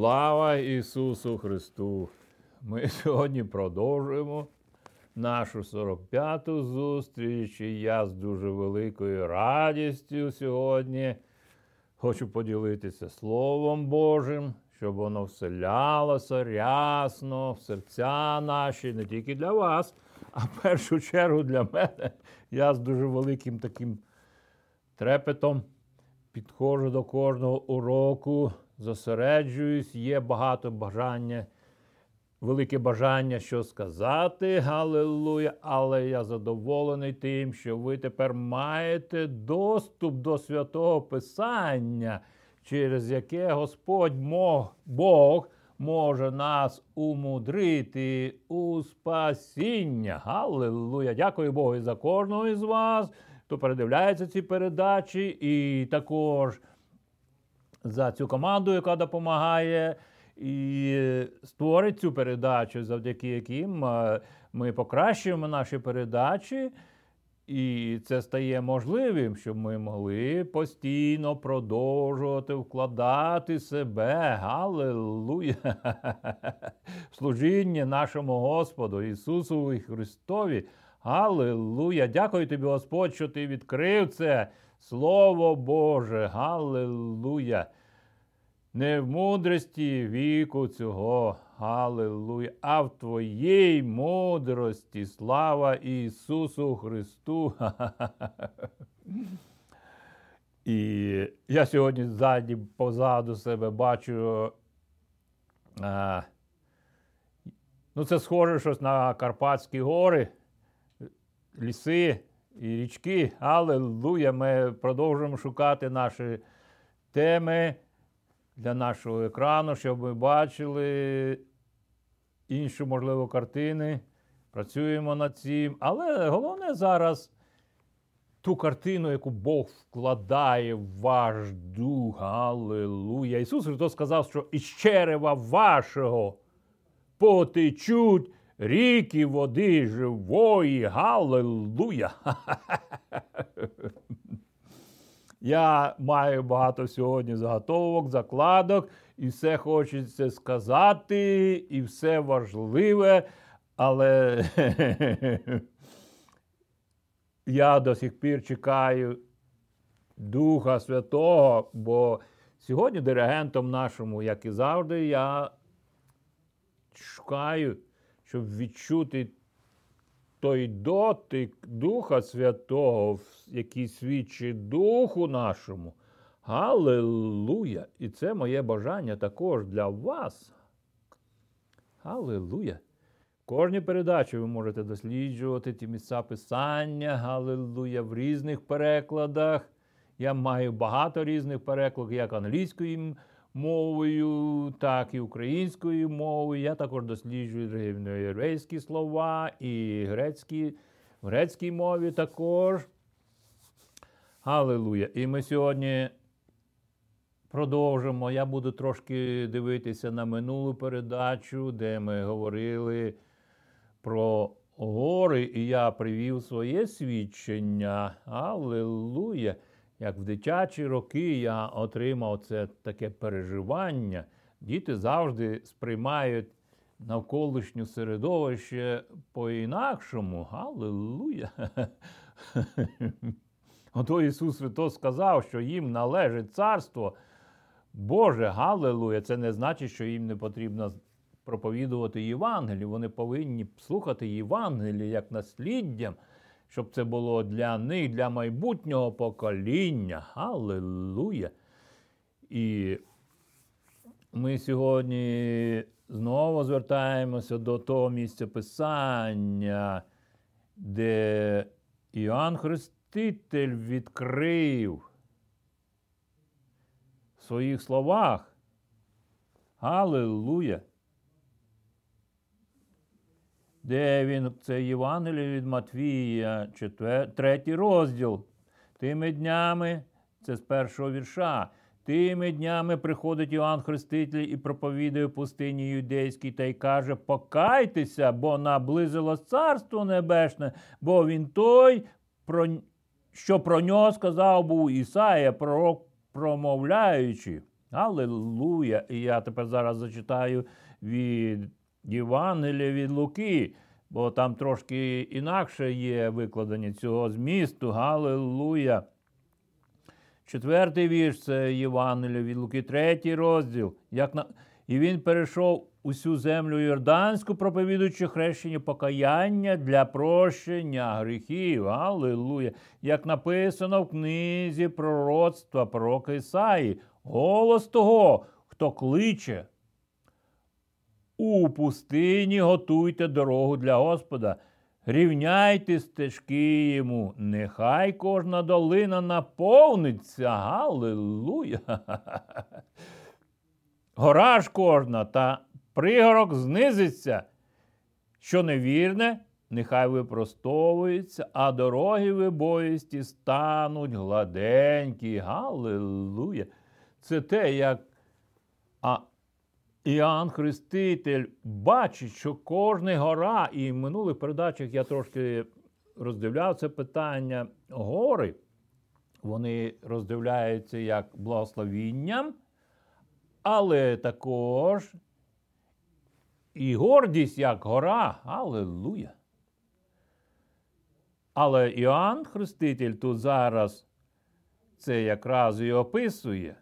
Слава Ісусу Христу! Ми сьогодні продовжуємо нашу 45-ту зустріч. І я з дуже великою радістю сьогодні хочу поділитися Словом Божим, щоб воно вселялося рясно в серця наші, не тільки для вас, а в першу чергу для мене. Я з дуже великим таким трепетом підходжу до кожного уроку зосереджуюсь, є багато бажання, велике бажання що сказати, Галилуя, але я задоволений тим, що ви тепер маєте доступ до святого Писання, через яке Господь Бог може нас умудрити у спасіння. Галилуя! Дякую Богу за кожного із вас, хто передивляється ці передачі, і також за цю команду, яка допомагає і створить цю передачу, завдяки яким е, ми покращуємо наші передачі. І це стає можливим, щоб ми могли постійно продовжувати вкладати себе, Галилуя, служіння нашому Господу Ісусу Христові. Галилуя! Дякую тобі, Господь, що ти відкрив це. Слово Боже, Галилуя! Не в мудрості віку цього, Галилуя, а в Твоїй мудрості, слава Ісусу Христу. І я сьогодні ззаді позаду себе бачу. А, Ну, це схоже щось на Карпатські гори, ліси і річки. Аллилуйя! Ми продовжуємо шукати наші теми для нашого екрану, щоб ми бачили інші, можливо, картини. Працюємо над цим. Але головне зараз ту картину, яку Бог вкладає в ваш дух. Аллилуйя. Ісус Христос сказав, що із черева вашого потечуть ріки води живої. Галилуя! Я маю багато сьогодні заготовок, закладок, і все хочеться сказати, і все важливе, але я до сих пір чекаю Духа Святого, бо сьогодні диригентом нашому, як і завжди, я шукаю щоб відчути той дотик Духа Святого, який свідчить Духу нашому. Галилуя! І це моє бажання також для вас. Галилуя! Кожній передачі ви можете досліджувати ті місця писання, Галилуя, в різних перекладах. Я маю багато різних перекладів, як англійською мовою, так і українською мовою. Я також досліджую древньоєврейські слова і грецькі, в грецькій мові також. Аллилуйя. І ми сьогодні продовжимо. Я буду трошки дивитися на минулу передачу, де ми говорили про гори, і я привів своє свідчення. Аллилуйя як в дитячі роки я отримав це таке переживання, діти завжди сприймають навколишнє середовище по-інакшому. Галилуя! Ото Ісус Христос сказав, що їм належить царство. Боже, Галилуя! Це не значить, що їм не потрібно проповідувати Євангелію. Вони повинні слухати Євангелію як насліддям щоб це було для них, для майбутнього покоління. Аллилуйя! І ми сьогодні знову звертаємося до того місця Писання, де Іоанн Хреститель відкрив в своїх словах. Аллилуйя! Де він це Євангеліє від Матвія, четвер, третій розділ. Тими днями, це з першого вірша. Тими днями приходить Іоанн Хреститель і проповідує пустині юдейській та й каже: Покайтеся, бо наблизилось Царство Небесне, бо він той, про, що про нього сказав був Ісая, пророк промовляючи. Аллилуйя! І я тепер зараз зачитаю від Євангелія від Луки, бо там трошки інакше є викладення цього змісту. Галилуя! Четвертий вірш це Євангелія від Луки, третій розділ. Як на... І він перейшов усю землю Йорданську, проповідуючи хрещення покаяння для прощення гріхів. Аллилуйя! Як написано в книзі пророцтва пророка Ісаї, голос того, хто кличе. У пустині готуйте дорогу для Господа. Рівняйте стежки йому, нехай кожна долина наповниться. Галилуя! Гора ж кожна та пригорок знизиться. Що невірне, нехай випростовується, а дороги вибоїсті стануть гладенькі. Галилуя! Це те, як а Іоанн Хреститель бачить, що кожна гора, і в минулих передачах я трошки роздивляв це питання гори. Вони роздивляються як благословінням, але також і гордість як гора. Аллилуйя. Але Іоанн Хреститель тут зараз це якраз і описує.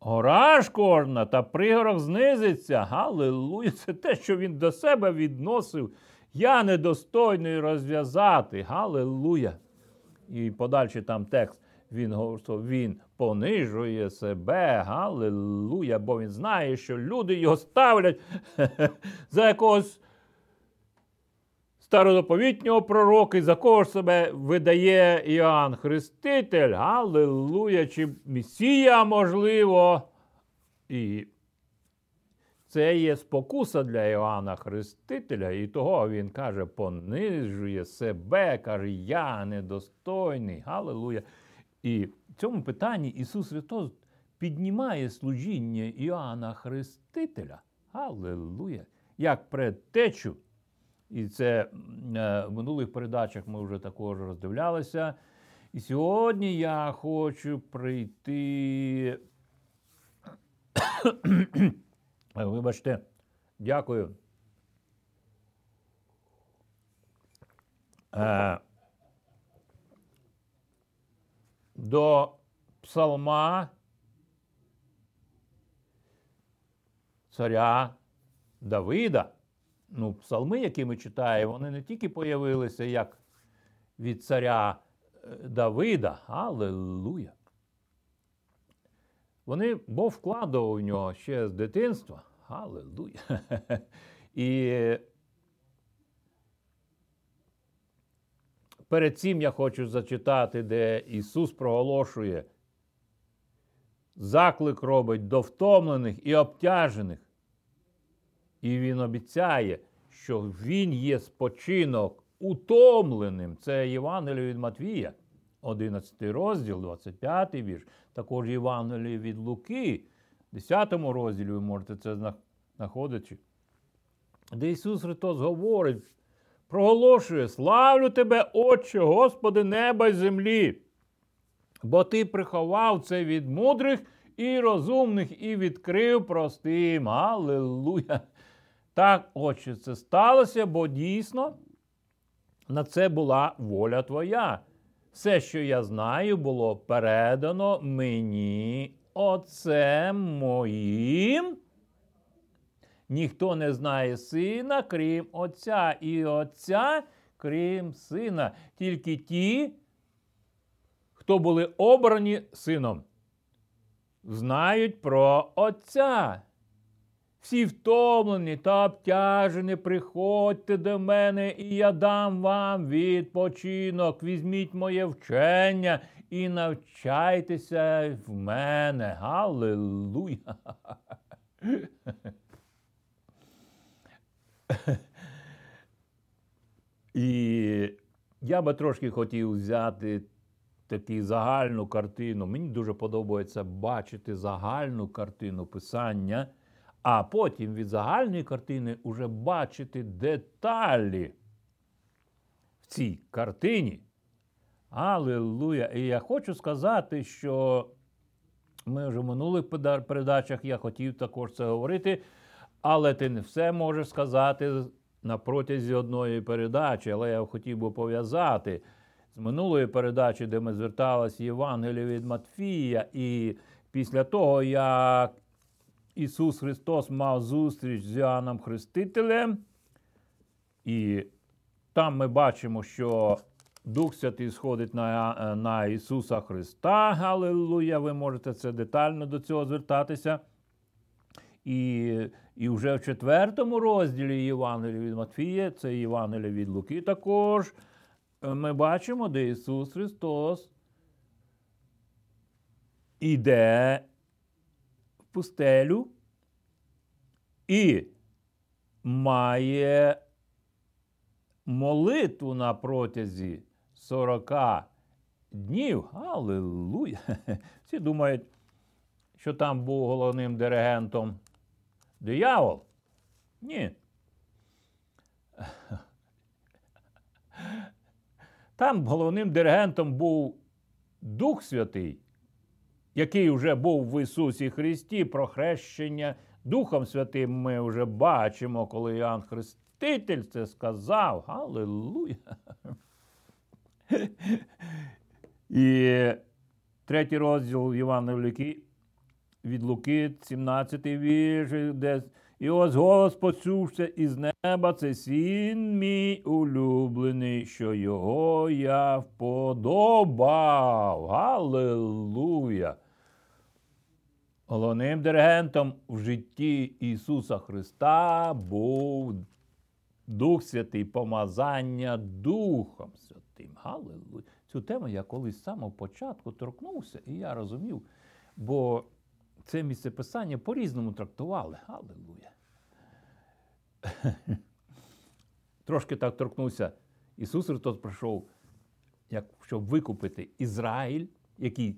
Гора ж кожна та пригорок знизиться. Галилуя! Це те, що він до себе відносив. Я недостойний розв'язати. Галилуя! І подальший там текст. Він він понижує себе, галилуя, бо він знає, що люди його ставлять за якогось стародоповітнього пророка, за кого ж себе видає Іоанн Хреститель, Галилуя, чи Месія, можливо. І це є спокуса для Іоанна Хрестителя, і того він каже, понижує себе, каже, я недостойний. Галилуя. І в цьому питанні Ісус Христос піднімає служіння Іоанна Хрестителя. Галилуя! Як предтечу. І це е, в минулих передачах ми вже також роздивлялися. І сьогодні я хочу прийти. Вибачте, дякую. Е, до псалма царя Давида. Ну, псалми, які ми читаємо, вони не тільки появилися як від царя е, Давида, Аллилуйя. Вони Бог вкладував в нього ще з дитинства. Аллилуйя. І перед цим я хочу зачитати, де Ісус проголошує, заклик робить до втомлених і обтяжених. І Він обіцяє, що Він є спочинок утомленим. Це Євангеліє від Матвія, 11 розділ, 25 вірш. Також Євангеліє від Луки, 10 розділі ви можете це знаходити. Де Ісус Христос говорить, проголошує: Славлю тебе, Отче, Господи, неба й землі, бо Ти приховав це від мудрих і розумних, і відкрив простим. Аллилуйя! Так, Отче, це сталося, бо дійсно на це була воля Твоя. Все, що я знаю, було передано мені Отцем моїм. Ніхто не знає сина, крім Отця, і Отця, крім сина. Тільки ті, хто були обрані сином, знають про Отця. Всі втомлені та обтяжені, приходьте до мене, і я дам вам відпочинок. Візьміть моє вчення і навчайтеся в мене. Галилуя! І я би трошки хотів взяти таку загальну картину. Мені дуже подобається бачити загальну картину писання, а потім від загальної картини вже бачити деталі в цій картині. Аллилуйя! І я хочу сказати, що Ми вже в минулих передачах я хотів також це говорити, але ти не все можеш сказати на протязі одної передачі. Але я хотів би пов'язати з минулої передачі, де ми зверталися Євангелію від Матфія, і після того, як Ісус Христос мав зустріч з Іоанном Хрестителем, і там ми бачимо, що Дух Святий сходить на, на Ісуса Христа. Галилуя! Ви можете це детально до цього звертатися. І, і вже в четвертому розділі Євангелія від Матфія, це Євангелія від Луки також. е, Ми бачимо, де Ісус Христос іде пустелю і має молитву на протязі 40 днів. Аллилуйя! Всі думають, що там був головним диригентом диявол. Ні. Там головним диригентом був Дух Святий, який вже був в Ісусі Христі, про хрещення Духом Святим ми вже бачимо, коли Іоанн Хреститель це сказав. Аллилуйя! І третій розділ Луки, від Луки, 17 вірш, де і ось голос почувся із неба, це син мій улюблений, що його я вподобав. Галилуя! Головним диригентом в житті Ісуса Христа був Дух Святий, помазання Духом Святим. Галилуя! Цю тему я колись з самого початку торкнувся, і я розумів, бо це місце писання по-різному трактували. Галилуя! Трошки так торкнувся. Ісус Христос прийшов, як, щоб викупити Ізраїль, який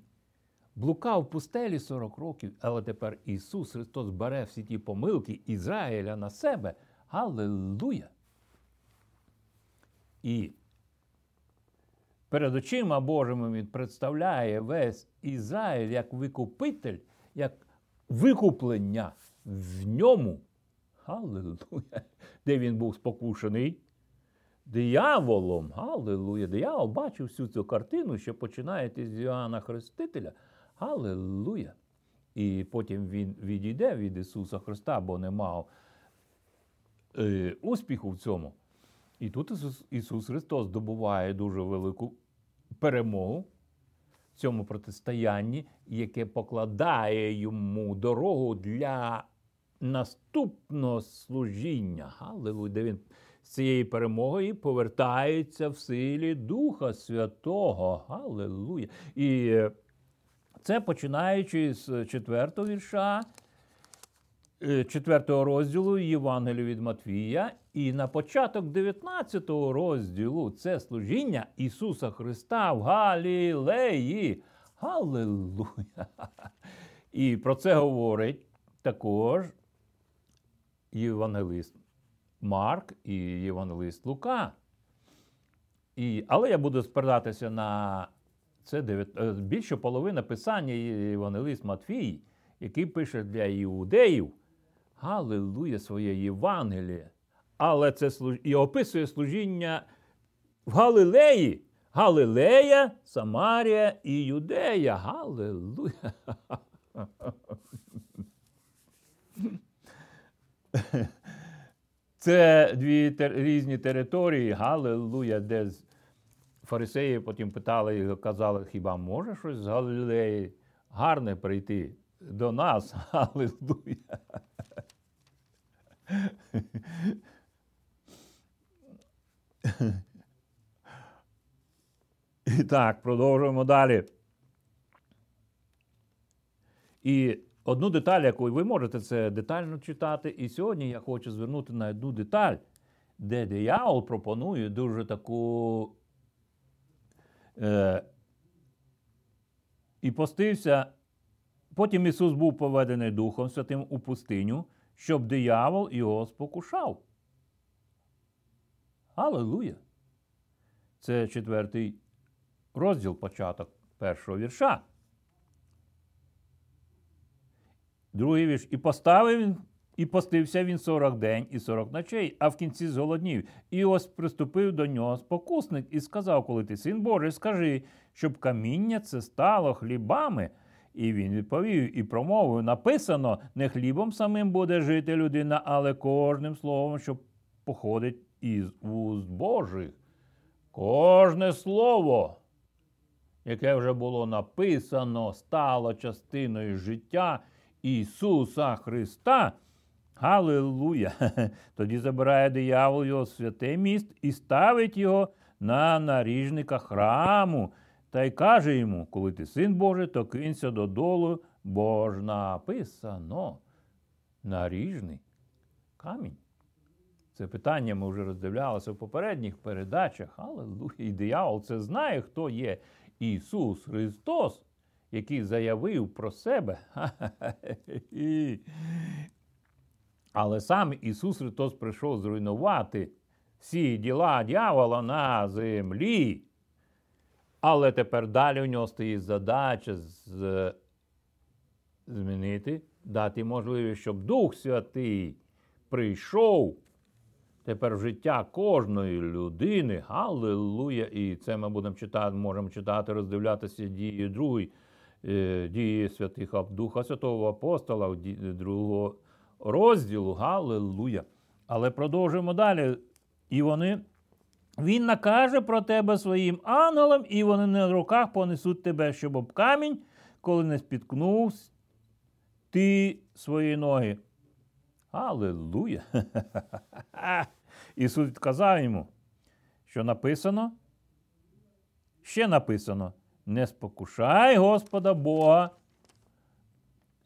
блукав в пустелі 40 років, але тепер Ісус Христос бере всі ті помилки Ізраїля на себе. Галилуя! І перед очима Божими він представляє весь Ізраїль як викупитель, як викуплення в ньому. Галилуя! Де він був спокушений? Дияволом. Галилуя! Диявол бачив всю цю картину, що починаєте з Іоанна Хрестителя. Галилуя! І потім він відійде від Ісуса Христа, бо не мав е, успіху в цьому. І тут Ісус, Ісус Христос здобуває дуже велику перемогу в цьому протистоянні, яке покладає йому дорогу для наступного служіння. Галилуя, де він з цієї перемоги повертається в силі Духа Святого. Галилуя! І е, це починаючи з четвертого вірша, е, четвертого розділу Євангелію від Матвія, і на початок 19 розділу це служіння Ісуса Христа в Галілеї. Галилуя! І про це говорить також євангелист Марк і євангелист Лука. І, але я буду спиратися на це дев'ят- е, більше половина писання євангелист Матфій, який пише для іудеїв Галилуя своє Євангеліє. Але це і описує служіння в Галилеї. Галилея, Самарія і Юдея. Галилуя. Це дві тер- різні території, Галилуя, де фарисеї потім питали і казали, хіба може щось з Галилеї гарне прийти до нас? Галилуя. І так, продовжуємо далі. І одну деталь, яку ви можете це детально читати. І сьогодні я хочу звернути на одну деталь, де диявол пропонує дуже таку. Е, і постився. Потім Ісус був поведений Духом Святим у пустиню, щоб диявол його спокушав. Аллилуйя! Це четвертий розділ, початок першого вірша. Другий вірш. І поставив він, і постився він сорок день і сорок ночей, а в кінці зголоднів. І ось приступив до нього спокусник і сказав, коли ти син Божий, скажи, щоб каміння це стало хлібами. І він відповів і промовив: написано: не хлібом самим буде жити людина, але кожним словом, що походить із уст Божих. Кожне слово, яке вже було написано, стало частиною життя Ісуса Христа. Галилуя! Тоді забирає диявол його святе міст і ставить його на наріжника храму. Та й каже йому, коли ти син Божий, то кинься додолу, бо ж написано наріжний камінь. Це питання ми вже роздивлялися в попередніх передачах, але і диявол це знає, хто є Ісус Христос, який заявив про себе. Але сам Ісус Христос прийшов зруйнувати всі діла дьявола на землі. Але тепер далі у нього стоїть задача з... змінити, дати можливість, щоб Дух Святий прийшов тепер в життя кожної людини. Галилуя! І це ми будемо читати, можемо читати, роздивлятися дії другої, е, дії святих Духа Святого Апостола, другого розділу. Галилуя! Але продовжуємо далі. І вони. Він накаже про тебе своїм ангелам, і вони на руках понесуть тебе, щоб об камінь, коли не спіткнув ти свої ноги. Аллилуйя! Ісус сказав йому, що написано? Ще написано: не спокушай Господа Бога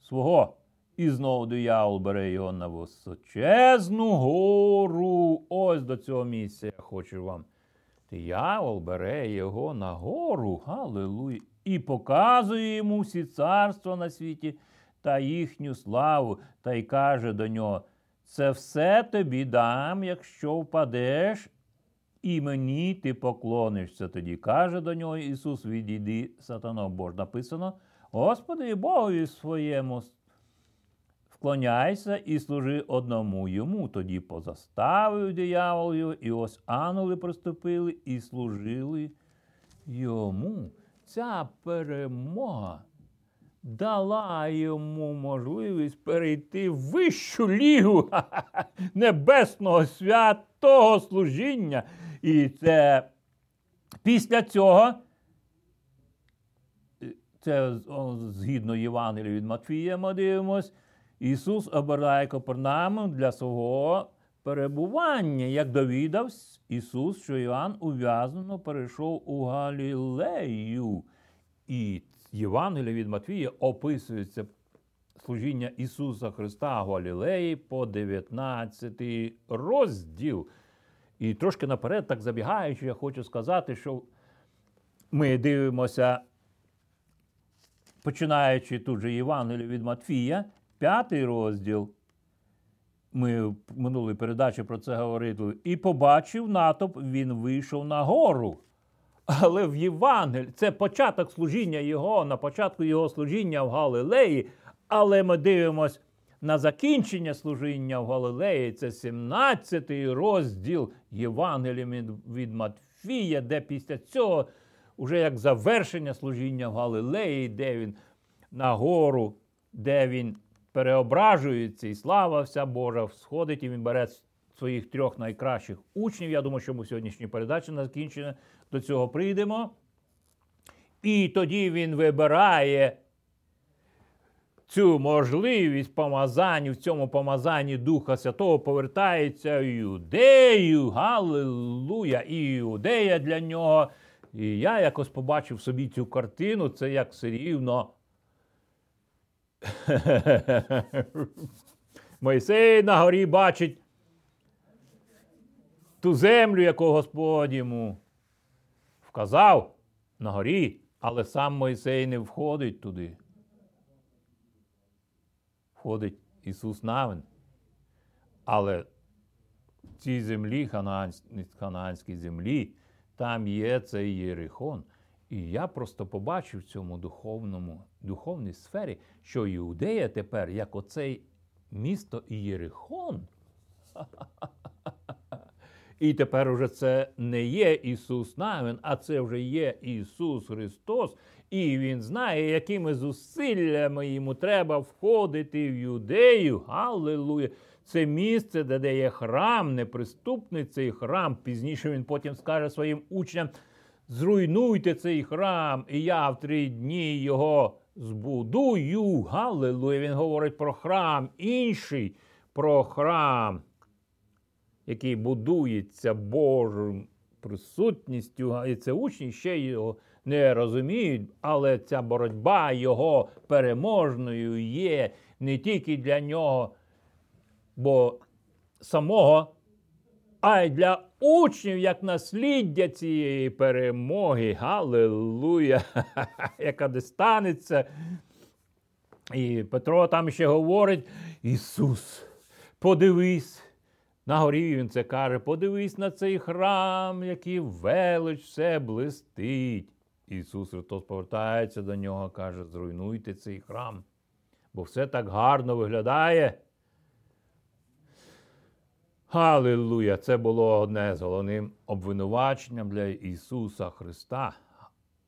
свого. І знову диявол бере його на височезну гору. Ось до цього місця я хочу вам. Диявол бере його на гору, Галилуя, і показує йому всі царства на світі та їхню славу, та й каже до нього: це все тобі дам, якщо впадеш, і мені ти поклонишся. Тоді каже до нього Ісус: Відійди, сатано Бож. Написано: Господи Богові своєму вклоняйся і служи одному йому. Тоді позаставив диявол його, і ось ангели приступили і служили йому. Ця перемога дала йому можливість перейти в вищу лігу небесного святого служіння. І це після цього. Це згідно Євангелія від Матфія, ми дивимось, Ісус обирає Копернаум для свого перебування. Як довідався Ісус, що Іоанн ув'язнено перейшов у Галілею. І Євангелія від Матвія описується служіння Ісуса Христа в Галілеї по 19 розділ. І трошки наперед, так забігаючи, я хочу сказати, що ми дивимося, починаючи тут же Євангелію від Матфія, п'ятий розділ. Ми в минулій передачі про це говорили. І побачив натовп, він вийшов на гору. Але в Євангелі це початок служіння Його, на початку Його служіння в Галилеї. Але ми дивимося на закінчення служіння в Галилеї. Це 17-й розділ Євангелія від Матфія, де після цього, уже як завершення служіння в Галилеї, де він на гору, де він переображується, і слава вся Божа сходить, і він бере своїх трьох найкращих учнів. Я думаю, що ми сьогоднішній передачі на закінчення до цього прийдемо. І тоді він вибирає цю можливість помазання, в цьому помазанні Духа Святого повертається в Юдею. Галилуя! І Іудея для нього. І я якось побачив собі цю картину, це як все рівно. Мойсей на горі бачить ту землю, яку Господь йому вказав на горі, але сам Мойсей не входить туди. Входить Ісус Навин. Але в цій землі, ханаанській землі, там є цей Єрихон. І я просто побачив в цьому духовному, духовній сфері, що Іудея тепер, як оцей місто Ієрихон. І тепер уже це не є Ісус Навин, а це вже є Ісус Христос. І Він знає, якими зусиллями йому треба входити в юдею. Аллилуйя! Це місце, де, де є храм, неприступний цей храм. Пізніше він потім скаже своїм учням: зруйнуйте цей храм, і я в три дні його збудую. Галилуя! Він говорить про храм, інший про храм, який будується Божою присутністю. І це учні ще його не розуміють, але ця боротьба його переможною є не тільки для нього, бо самого, а й для учнів як насліддя цієї перемоги. Галилуя! Яка де станеться. І Петро там ще говорить: Ісус, подивись. На горі він це каже: подивись на цей храм, який велич все блистить. Ісус Христос повертається до нього, каже: зруйнуйте цей храм, бо все так гарно виглядає. Халилуя! Це було одне з головним обвинуваченням для Ісуса Христа.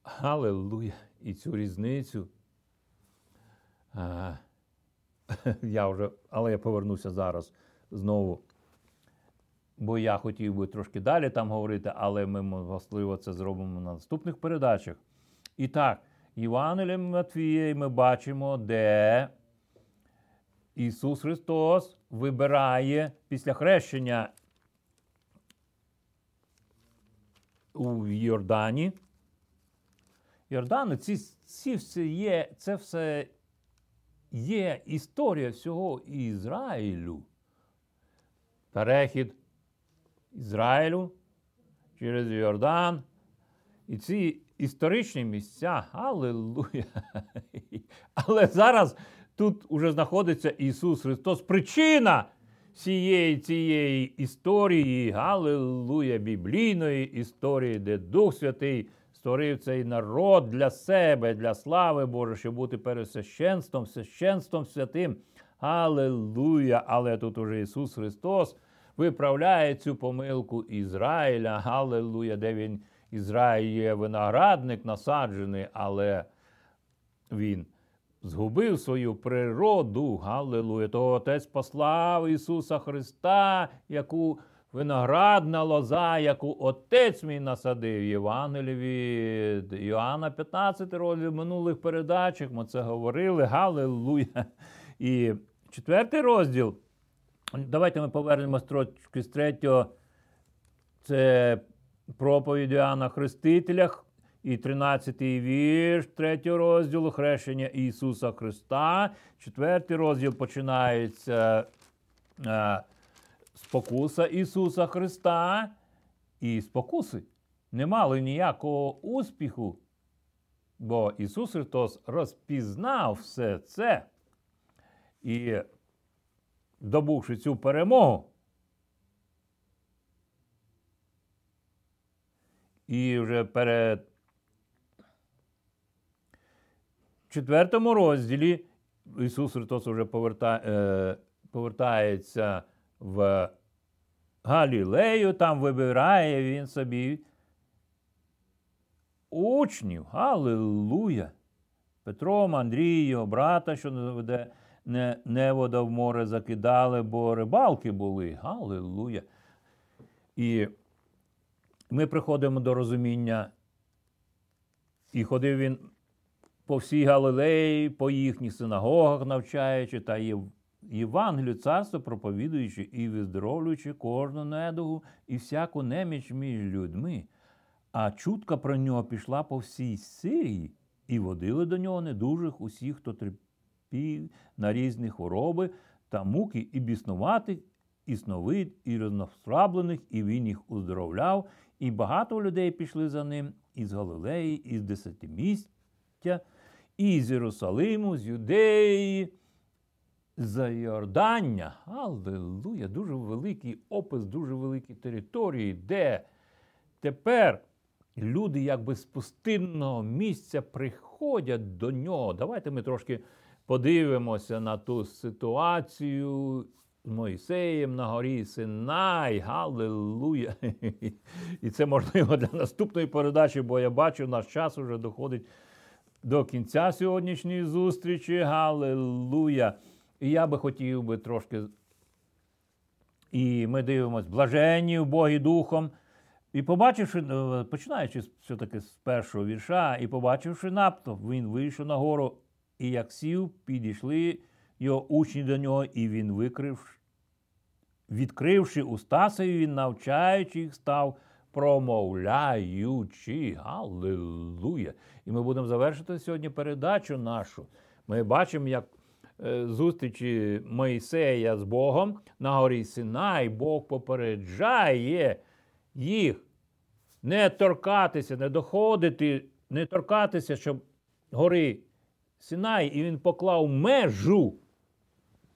Халилуя! І цю різницю. А, я вже, Але я повернуся зараз знову. Бо я хотів би трошки далі там говорити, але ми, можливо, це зробимо на наступних передачах. І так, Євангелієм Матвія ми бачимо, де Ісус Христос вибирає після хрещення у Йордані. Йордан, ці, ці все є, це все є історія всього Ізраїлю. Перехід Ізраїлю через Йордан. І ці історичні місця, аллилуйя. Але зараз тут уже знаходиться Ісус Христос. Причина цієї цієї історії, аллилуйя, біблійної історії, де Дух Святий створив цей народ для себе, для слави Божої, щоб бути перед священством, священством святим. Аллилуйя! Але тут уже Ісус Христос виправляє цю помилку Ізраїля, Галилуя, де він Ізраїль є виноградник насаджений, але він згубив свою природу, Галилуя. То Отець послав Ісуса Христа, яку виноградна лоза, яку Отець мій насадив. Євангелії від Йоанна 15 розділ минулих передачах. Ми це говорили. Галилуя. І четвертий розділ. Давайте ми повернемось трошки з третього. Це проповідь Іоанна Хрестителя і 13-й вірш третього розділу хрещення Ісуса Христа. Четвертий розділ починається е, спокуса Ісуса Христа. І спокуси не мали ніякого успіху, бо Ісус Христос розпізнав все це. І здобувши цю перемогу. І вже перед четвертому розділі Ісус Христос вже повертає, е, повертається в Галілею, там вибирає Він собі учнів. Аллилуйя! Петром, Андрій, його брата, що веде не невода в море закидали, бо рибалки були. Галилуя. І ми приходимо до розуміння. І ходив він по всій Галилеї, по їхніх синагогах навчаючи, та Євангелію царство проповідуючи і виздоровлюючи кожну недугу і всяку неміч між людьми. А чутка про нього пішла по всій Сирії, і водили до нього недужих усіх, хто терпів на різні хвороби та муки і біснуватих, і сновид, і рознослаблених, і він їх уздоровляв, і багато людей пішли за ним із Галилеї, із десятимістя, і з Єрусалиму, з Юдеї, з Йордання. Аллилуйя! Дуже великий опис, дуже великі території, де тепер люди якби з пустинного місця приходять до нього. Давайте ми трошки подивимося на ту ситуацію з Мойсеєм на горі Синай. Галилуя! І це можливо для наступної передачі, бо я бачу, наш час вже доходить до кінця сьогоднішньої зустрічі. Галилуя! І я би хотів би трошки. І ми дивимося, блаженні в Богі Духом. І побачивши, е, починаючи все-таки з першого вірша, і побачивши наптоп, він вийшов на гору, і як сів, підійшли його учні до нього, і він викрив, відкривши уста свої, він навчаючи їх став, промовляючи. Галилуя! І ми будемо завершити сьогодні передачу нашу. Ми бачимо, як е, зустрічі Моїсея з Богом на горі Синай, Бог попереджає їх не торкатися, не доходити, не торкатися, щоб гори Синай, і він поклав межу.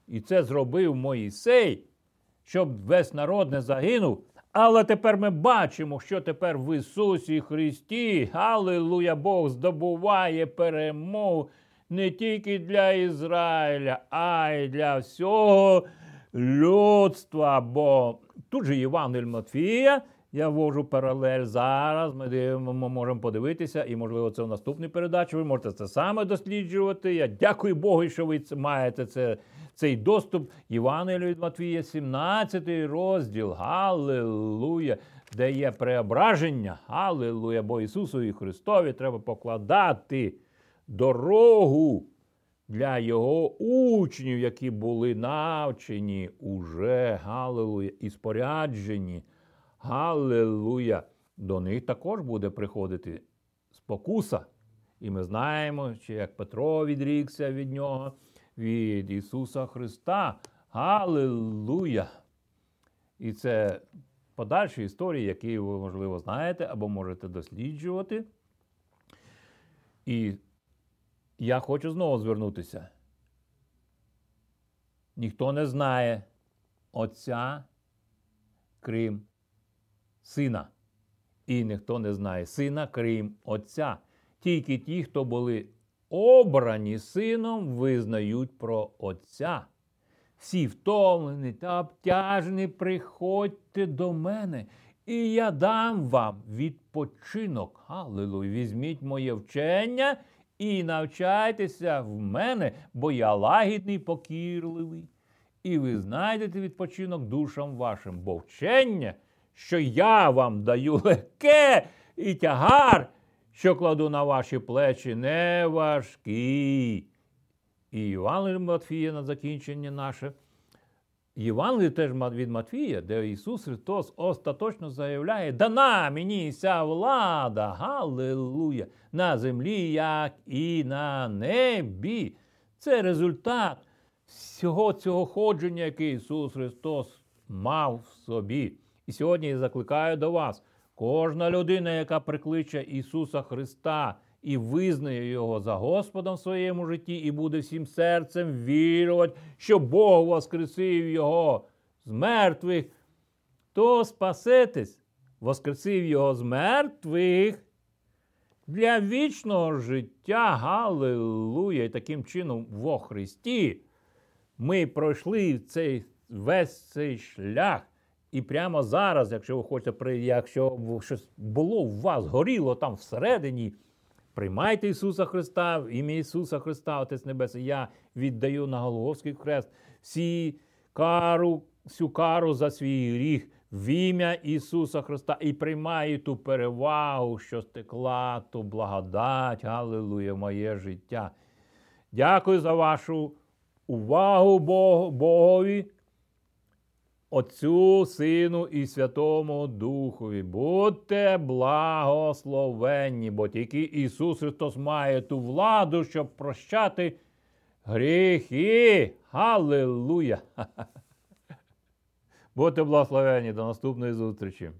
І це зробив Моїсей, щоб весь народ не загинув. Але тепер ми бачимо, що тепер в Ісусі Христі, Аллилуйя, Бог здобуває перемогу не тільки для Ізраїля, а й для всього людства. Бо тут же Євангель Матфія, я ввожу паралель зараз. Ми дивимо, можемо подивитися, і, можливо, це в наступній передачі. Ви можете це саме досліджувати. Я дякую Богу, що ви маєте це, цей доступ. Євангелію від Матвія, 17 розділ. Галилуя! Де є преображення. Галилуя! Бо Ісусу і Христові треба покладати дорогу для Його учнів, які були навчені уже. Галилуя! І споряджені. Галилуя! До них також буде приходити спокуса. І ми знаємо, що як Петро відрікся від нього, від Ісуса Христа. Галилуя! І це подальші історії, які ви, можливо, знаєте або можете досліджувати. І я хочу знову звернутися. Ніхто не знає Отця, крім Сина. І ніхто не знає Сина, крім Отця. Тільки ті, хто були обрані сином, визнають про Отця. Всі втомлені та обтяжені, приходьте до мене, і я дам вам відпочинок. Аллилуй, візьміть моє вчення і навчайтеся в мене, бо я лагідний, покірливий. І ви знайдете відпочинок душам вашим, бо вчення, що я вам даю легке і тягар, що кладу на ваші плечі, не важкі. І Євангеліє Матфія на закінчення наше. Євангеліє теж від Матфія, де Ісус Христос остаточно заявляє, дана мені ця влада, Галилуя, на землі, як і на небі. Це результат всього цього ходження, яке Ісус Христос мав в собі. І сьогодні я закликаю до вас, кожна людина, яка прикличе Ісуса Христа і визнає Його за Господом в своєму житті, і буде всім серцем вірувати, що Бог воскресив Його з мертвих, то спасетесь, воскресив Його з мертвих. Для вічного життя, Галилуя! І таким чином во Христі ми пройшли цей весь цей шлях. І прямо зараз, якщо ви хочете, якщо щось було у вас, горіло там всередині, приймайте Ісуса Христа, в ім'я Ісуса Христа, Отець Небесний, я віддаю на Голговський хрест всі кару, всю кару за свій гріх в ім'я Ісуса Христа і приймаю ту перевагу, що стекла, ту благодать, Галилуя, моє життя. Дякую за вашу увагу Богові. Отцю, Сину і Святому Духові. Будьте благословенні, бо тільки Ісус Христос має ту владу, щоб прощати гріхи. Халилуя! Будьте благословенні до наступної зустрічі!